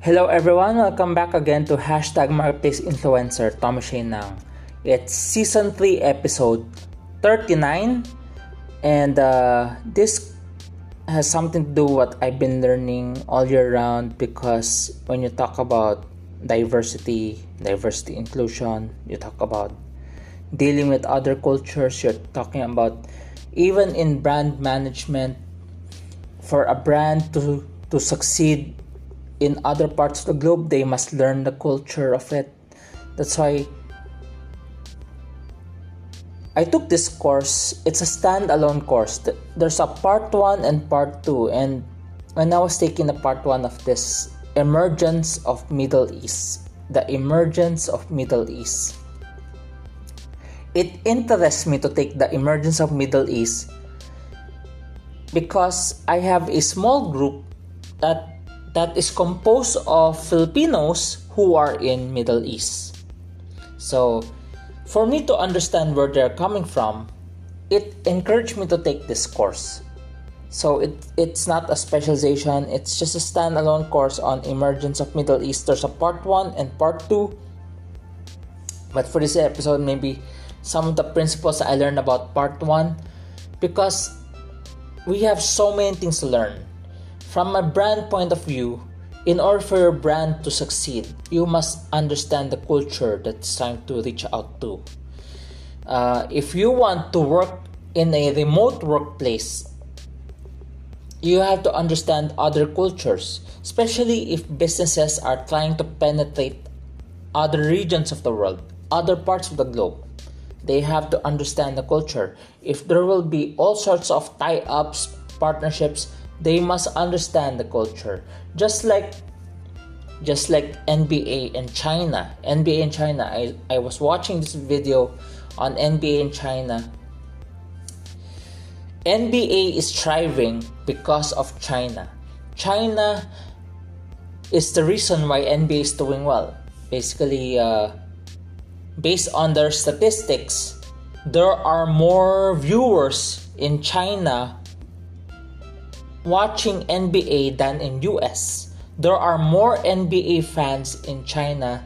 Hello everyone, welcome back again to Hashtag Marketplace Influencer, Tommy Shane Nang. It's season 3 episode 39 and uh, this has something to do with what I've been learning all year round because when you talk about diversity, diversity inclusion, you talk about dealing with other cultures, you're talking about even in brand management for a brand to to succeed in other parts of the globe, they must learn the culture of it. That's why I took this course. It's a standalone course. There's a part one and part two. And when I was taking the part one of this emergence of Middle East, the emergence of Middle East, it interests me to take the emergence of Middle East because I have a small group that that is composed of Filipinos who are in Middle East. So, for me to understand where they're coming from, it encouraged me to take this course. So it it's not a specialization, it's just a standalone course on emergence of Middle East. There's a part 1 and part 2. But for this episode maybe some of the principles I learned about part 1 because we have so many things to learn from a brand point of view, in order for your brand to succeed, you must understand the culture that's trying to reach out to. Uh, if you want to work in a remote workplace, you have to understand other cultures, especially if businesses are trying to penetrate other regions of the world, other parts of the globe. They have to understand the culture. If there will be all sorts of tie ups, partnerships, they must understand the culture. Just like just like NBA in China. NBA in China I, I was watching this video on NBA in China. NBA is thriving because of China. China is the reason why NBA is doing well. Basically uh, based on their statistics there are more viewers in China watching NBA than in US. There are more NBA fans in China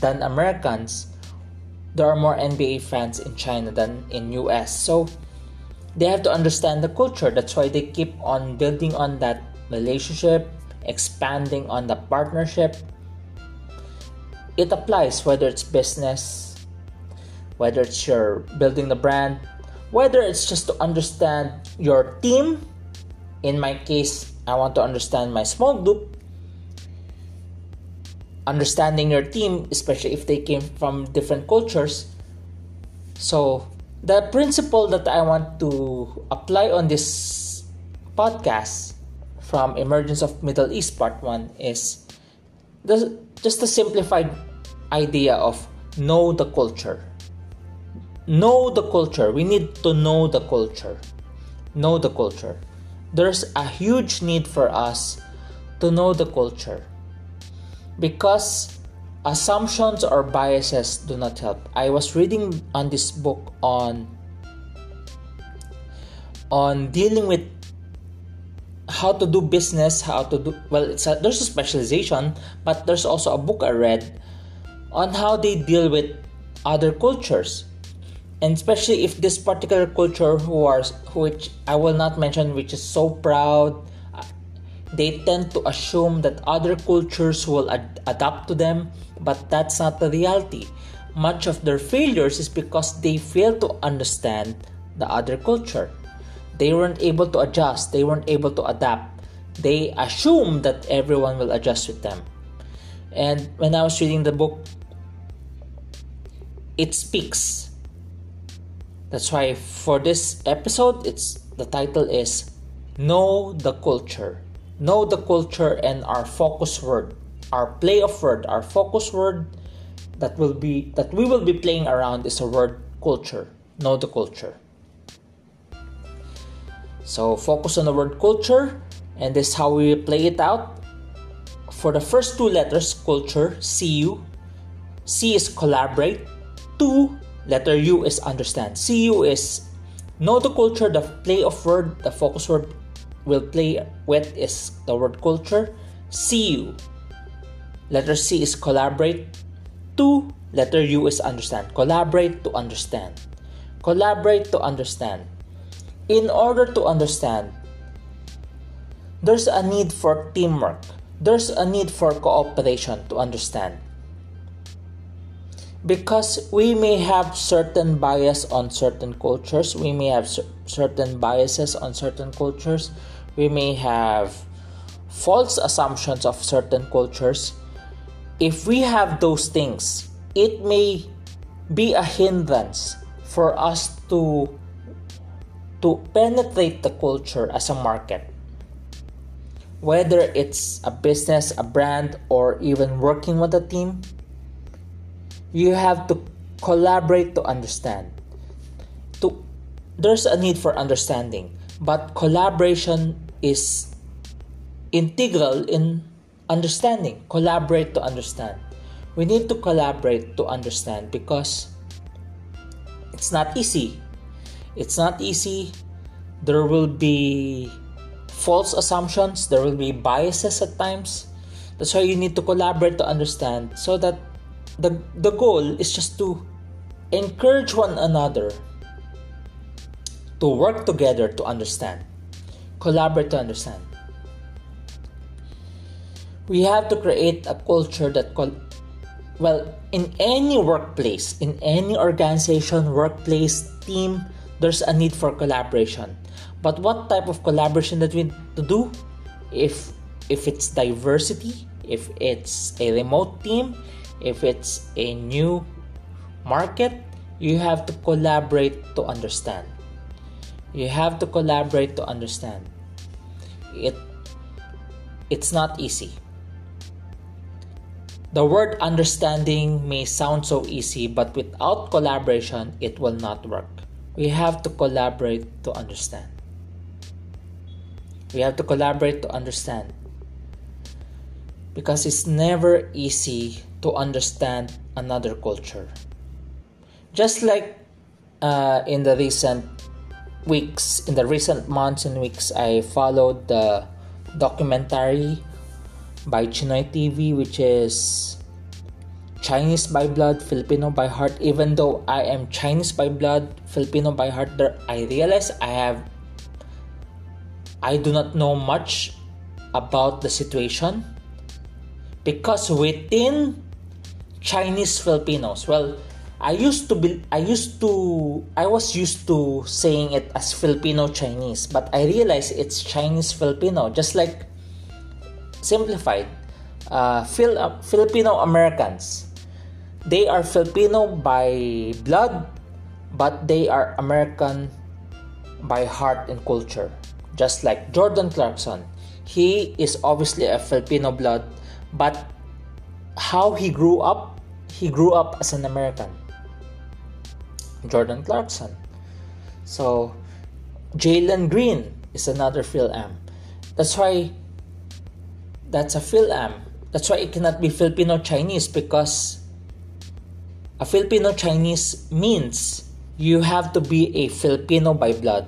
than Americans. There are more NBA fans in China than in US. So they have to understand the culture. That's why they keep on building on that relationship, expanding on the partnership. It applies whether it's business, whether it's your building the brand, whether it's just to understand your team in my case, I want to understand my small group, understanding your team, especially if they came from different cultures. So, the principle that I want to apply on this podcast from Emergence of Middle East Part 1 is the, just a simplified idea of know the culture. Know the culture. We need to know the culture. Know the culture there's a huge need for us to know the culture because assumptions or biases do not help. I was reading on this book on on dealing with how to do business, how to do well. It's a, there's a specialization, but there's also a book I read on how they deal with other cultures and especially if this particular culture who are which I will not mention which is so proud they tend to assume that other cultures will ad- adapt to them but that's not the reality. Much of their failures is because they fail to understand the other culture. They weren't able to adjust they weren't able to adapt. They assume that everyone will adjust with them. And when i was reading the book it speaks that's why for this episode, it's the title is Know the Culture. Know the culture and our focus word, our play of word, our focus word that will be that we will be playing around is the word culture. Know the culture. So focus on the word culture, and this is how we play it out. For the first two letters, culture, CU. C is collaborate. Two Letter U is understand. CU is know the culture, the play of word, the focus word will play with is the word culture. CU. Letter C is collaborate. Two, letter U is understand. Collaborate to understand. Collaborate to understand. In order to understand, there's a need for teamwork. There's a need for cooperation to understand. Because we may have certain bias on certain cultures, we may have certain biases on certain cultures, we may have false assumptions of certain cultures if we have those things, it may be a hindrance for us to to penetrate the culture as a market. Whether it's a business, a brand, or even working with a team, you have to collaborate to understand. To there's a need for understanding, but collaboration is integral in understanding. Collaborate to understand. We need to collaborate to understand because it's not easy. It's not easy. There will be false assumptions. There will be biases at times. That's why you need to collaborate to understand so that the the goal is just to encourage one another to work together to understand collaborate to understand. We have to create a culture that col- well in any workplace in any organization workplace team there's a need for collaboration. But what type of collaboration that we need to do? If if it's diversity if it's a remote team if it's a new market you have to collaborate to understand you have to collaborate to understand it it's not easy the word understanding may sound so easy, but without collaboration, it will not work. We have to collaborate to understand. We have to collaborate to understand. Because it's never easy to understand another culture. Just like uh, in the recent weeks, in the recent months and weeks, I followed the documentary by Chinoy TV, which is Chinese by blood, Filipino by heart. Even though I am Chinese by blood, Filipino by heart, I realize I have I do not know much about the situation because within Chinese Filipinos, well, I used to be I used to I was used to saying it as Filipino Chinese, but I realized it's Chinese Filipino, just like simplified, uh, Phil, uh, Filipino Americans. They are Filipino by blood, but they are American by heart and culture. Just like Jordan Clarkson, he is obviously a Filipino blood, but how he grew up, he grew up as an American. Jordan Clarkson. So, Jalen Green is another Phil-Am. That's why that's a Phil-Am. That's why it cannot be Filipino Chinese because a Filipino Chinese means you have to be a Filipino by blood,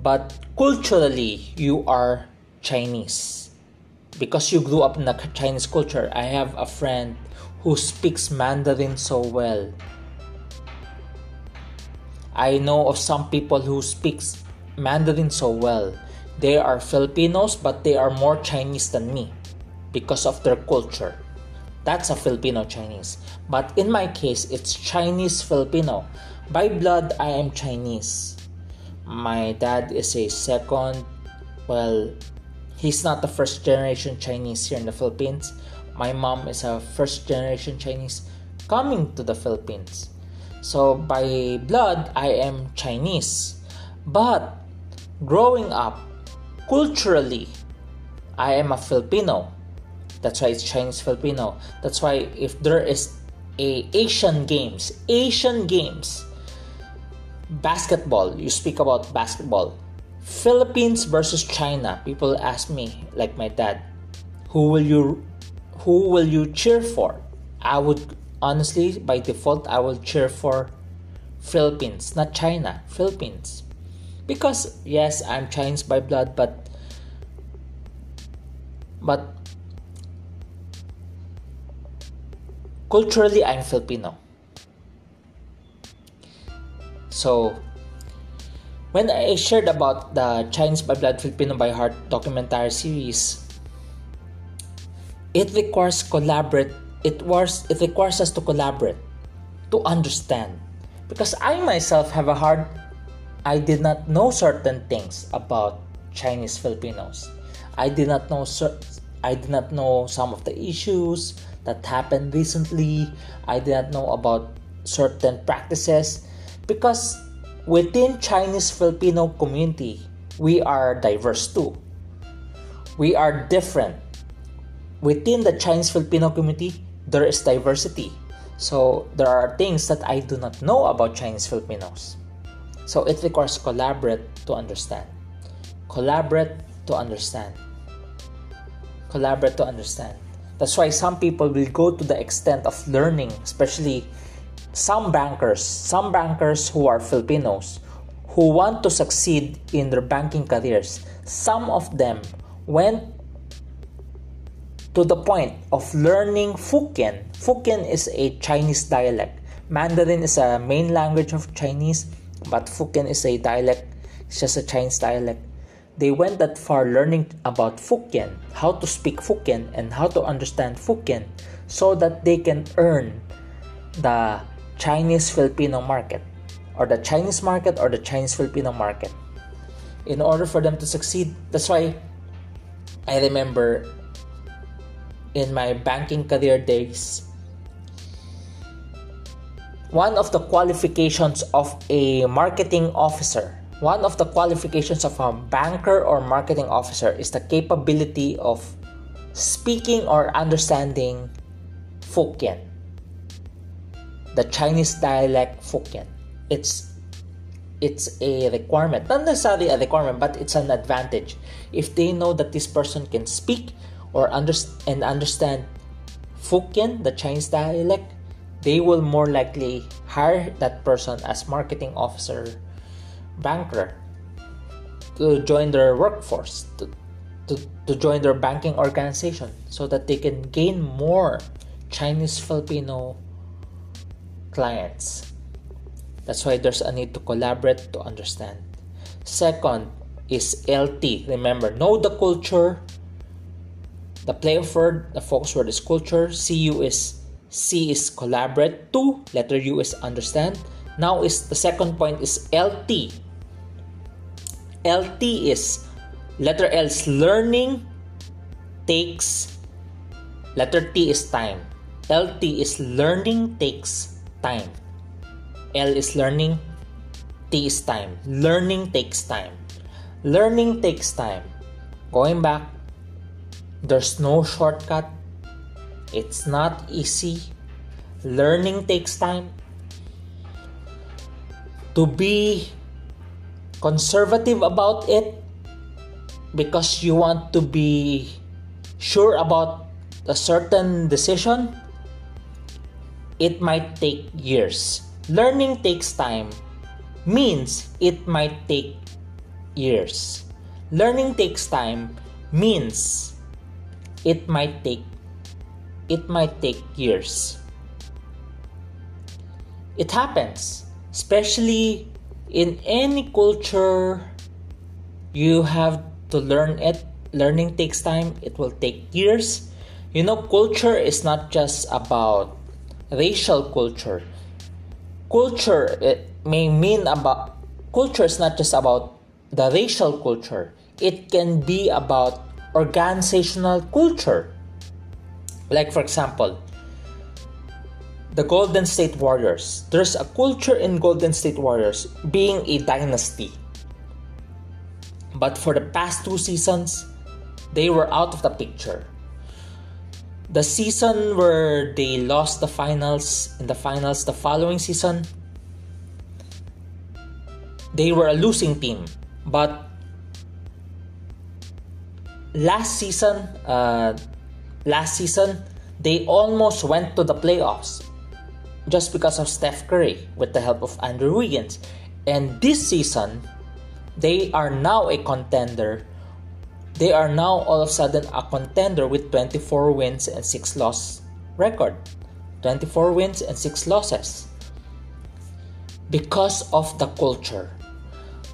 but culturally you are Chinese because you grew up in a Chinese culture. I have a friend who speaks Mandarin so well. I know of some people who speaks Mandarin so well. They are Filipinos but they are more Chinese than me because of their culture. That's a Filipino Chinese. But in my case, it's Chinese Filipino. By blood, I am Chinese. My dad is a second, well, he's not the first generation Chinese here in the Philippines. My mom is a first generation Chinese coming to the Philippines. So by blood, I am Chinese. But growing up, culturally, I am a Filipino. That's why it's Chinese Filipino. That's why if there is a Asian Games, Asian Games, basketball, you speak about basketball, Philippines versus China. People ask me, like my dad, who will you, who will you cheer for? I would honestly, by default, I will cheer for Philippines, not China, Philippines. Because yes, I'm Chinese by blood, but but culturally I'm Filipino. So when I shared about the Chinese by Blood Filipino by Heart documentary series, it requires collaborate it was it requires us to collaborate to understand because I myself have a hard I did not know certain things about Chinese Filipinos. I did not know I did not know some of the issues that happened recently. I did not know about certain practices because within Chinese Filipino community, we are diverse too. We are different. Within the Chinese Filipino community, there is diversity. So there are things that I do not know about Chinese Filipinos. So it requires collaborate to understand. Collaborate to understand. Collaborate to understand. That's why some people will go to the extent of learning, especially some bankers, some bankers who are Filipinos who want to succeed in their banking careers. Some of them went to the point of learning Fukien. Fukien is a Chinese dialect. Mandarin is a main language of Chinese, but Fukien is a dialect. It's just a Chinese dialect. They went that far learning about Fukien, how to speak Fukien and how to understand Fukien so that they can earn the Chinese Filipino market or the Chinese market or the Chinese Filipino market. In order for them to succeed, that's why I remember in my banking career days, one of the qualifications of a marketing officer, one of the qualifications of a banker or marketing officer is the capability of speaking or understanding Fukien, the Chinese dialect Fukien. It's it's a requirement, not necessarily a requirement, but it's an advantage. If they know that this person can speak or under, and understand Fukien, the Chinese dialect, they will more likely hire that person as marketing officer, banker, to join their workforce, to, to, to join their banking organization, so that they can gain more Chinese Filipino clients. That's why there's a need to collaborate to understand. Second is LT. Remember, know the culture, the play of the focus word is culture. CU is C is collaborate. Two, letter U is understand. Now is the second point is LT. LT is letter L is learning takes letter T is time. LT is learning takes time. L is learning, T is time. Learning takes time. Learning takes time. Going back, there's no shortcut. It's not easy. Learning takes time. To be conservative about it because you want to be sure about a certain decision, it might take years. Learning takes time means it might take years. Learning takes time means it might take it might take years. It happens especially in any culture you have to learn it. Learning takes time it will take years. You know culture is not just about racial culture. Culture it may mean about culture is not just about the racial culture. It can be about organizational culture. Like, for example, the Golden State Warriors. There's a culture in Golden State Warriors being a dynasty. But for the past two seasons, they were out of the picture. The season where they lost the finals, in the finals the following season, they were a losing team. But last season, uh, last season, they almost went to the playoffs just because of Steph Curry with the help of Andrew Wiggins. And this season, they are now a contender. They are now all of a sudden a contender with 24 wins and 6 loss record. 24 wins and 6 losses. Because of the culture.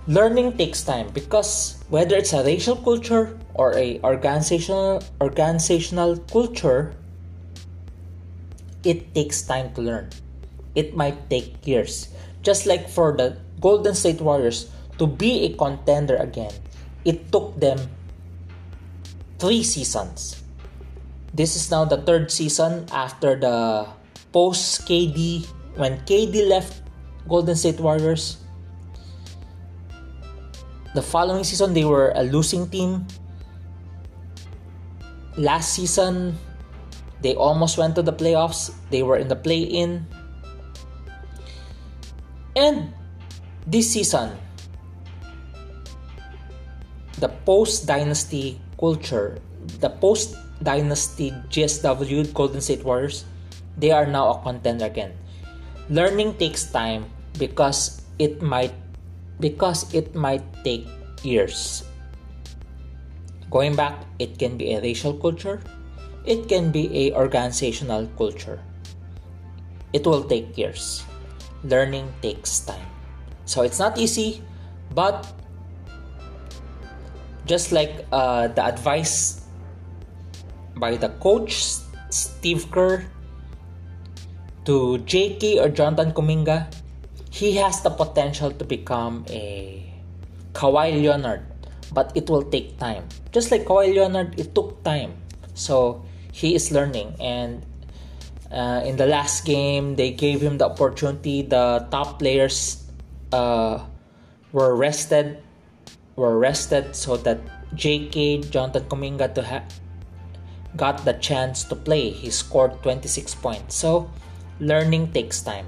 Learning takes time because whether it's a racial culture or a organizational organizational culture, it takes time to learn. It might take years. Just like for the Golden State Warriors to be a contender again, it took them three seasons. This is now the third season after the post KD when KD left Golden State Warriors. The following season they were a losing team. Last season they almost went to the playoffs. They were in the play-in. And this season the post dynasty culture, the post dynasty GSW Golden State Warriors, they are now a contender again. Learning takes time because it might because it might take years. Going back, it can be a racial culture, it can be a organizational culture. It will take years. Learning takes time. So it's not easy, but just like uh, the advice by the coach Steve Kerr to JK or Jonathan Kuminga, he has the potential to become a Kawhi Leonard, but it will take time. Just like Kawhi Leonard, it took time. So he is learning, and uh, in the last game, they gave him the opportunity. The top players uh, were rested were rested so that JK Jonathan Kuminga to ha- got the chance to play. He scored 26 points. So learning takes time.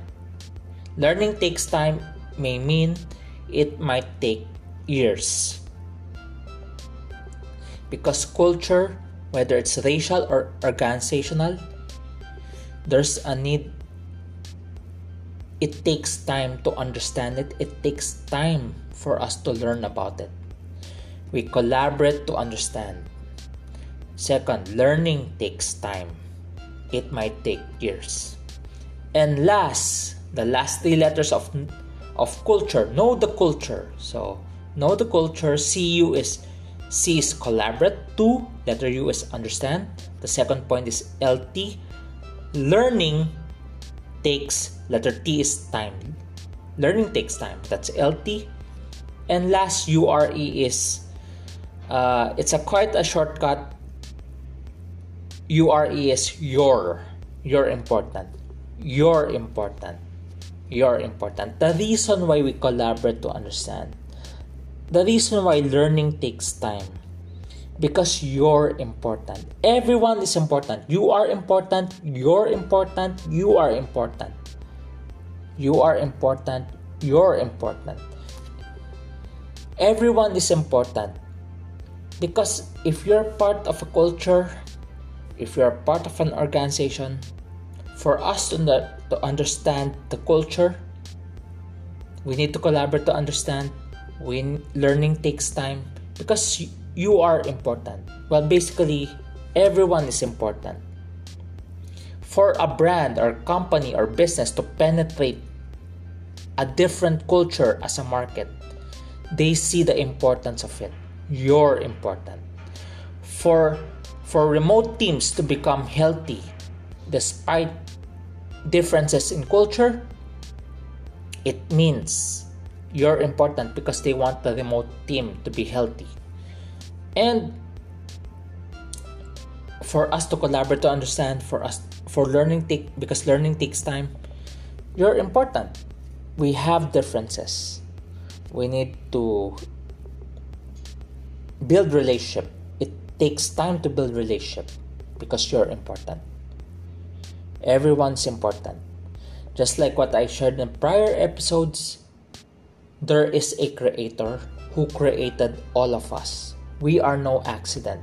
Learning takes time may mean it might take years. Because culture, whether it's racial or organizational, there's a need. It takes time to understand it. It takes time for us to learn about it. We collaborate to understand. Second, learning takes time. It might take years. And last, the last three letters of of culture, know the culture. So, know the culture, CU is C is collaborate, 2 letter U is understand. The second point is LT. Learning takes letter T is time. Learning takes time. That's LT. And last URE is uh, it's a quite a shortcut URE is your you're important you're important you're important. The reason why we collaborate to understand the reason why learning takes time because you're important. Everyone is important. You are important you're important you are important. You are important you're important. Everyone is important because if you're part of a culture if you're part of an organization for us to, to understand the culture we need to collaborate to understand when learning takes time because you are important. Well basically everyone is important. For a brand or company or business to penetrate a different culture as a market they see the importance of it. You're important. For for remote teams to become healthy despite differences in culture, it means you're important because they want the remote team to be healthy. And for us to collaborate to understand, for us for learning take because learning takes time, you're important. We have differences. We need to build relationship it takes time to build relationship because you're important everyone's important. Just like what i shared in prior episodes there is a creator who created all of us. We are no accident.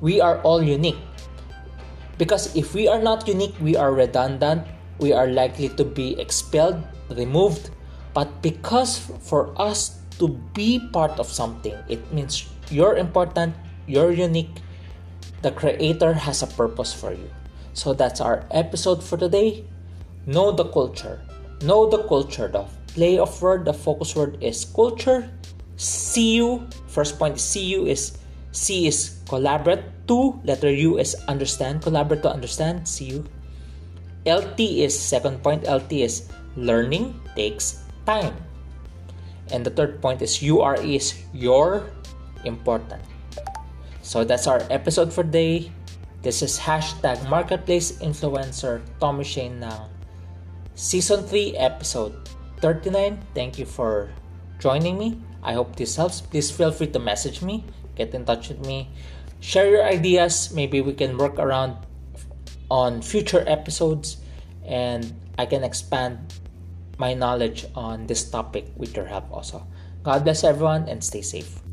We are all unique. Because if we are not unique we are redundant we are likely to be expelled removed. But because for us to be part of something it means you're important, you're unique. The Creator has a purpose for you. So that's our episode for today. Know the culture. Know the culture. The play of word, the focus word is culture. See you. First point is see you is C is collaborate. Two, letter U is understand. Collaborate to understand. See you. LT is second point. LT is learning takes time. And the third point is UR is your important. So that's our episode for today. This is hashtag Marketplace Influencer Tommy Shane ng Season 3 Episode 39. Thank you for joining me. I hope this helps. Please feel free to message me, get in touch with me, share your ideas. Maybe we can work around on future episodes and I can expand my knowledge on this topic with your help also. God bless everyone and stay safe.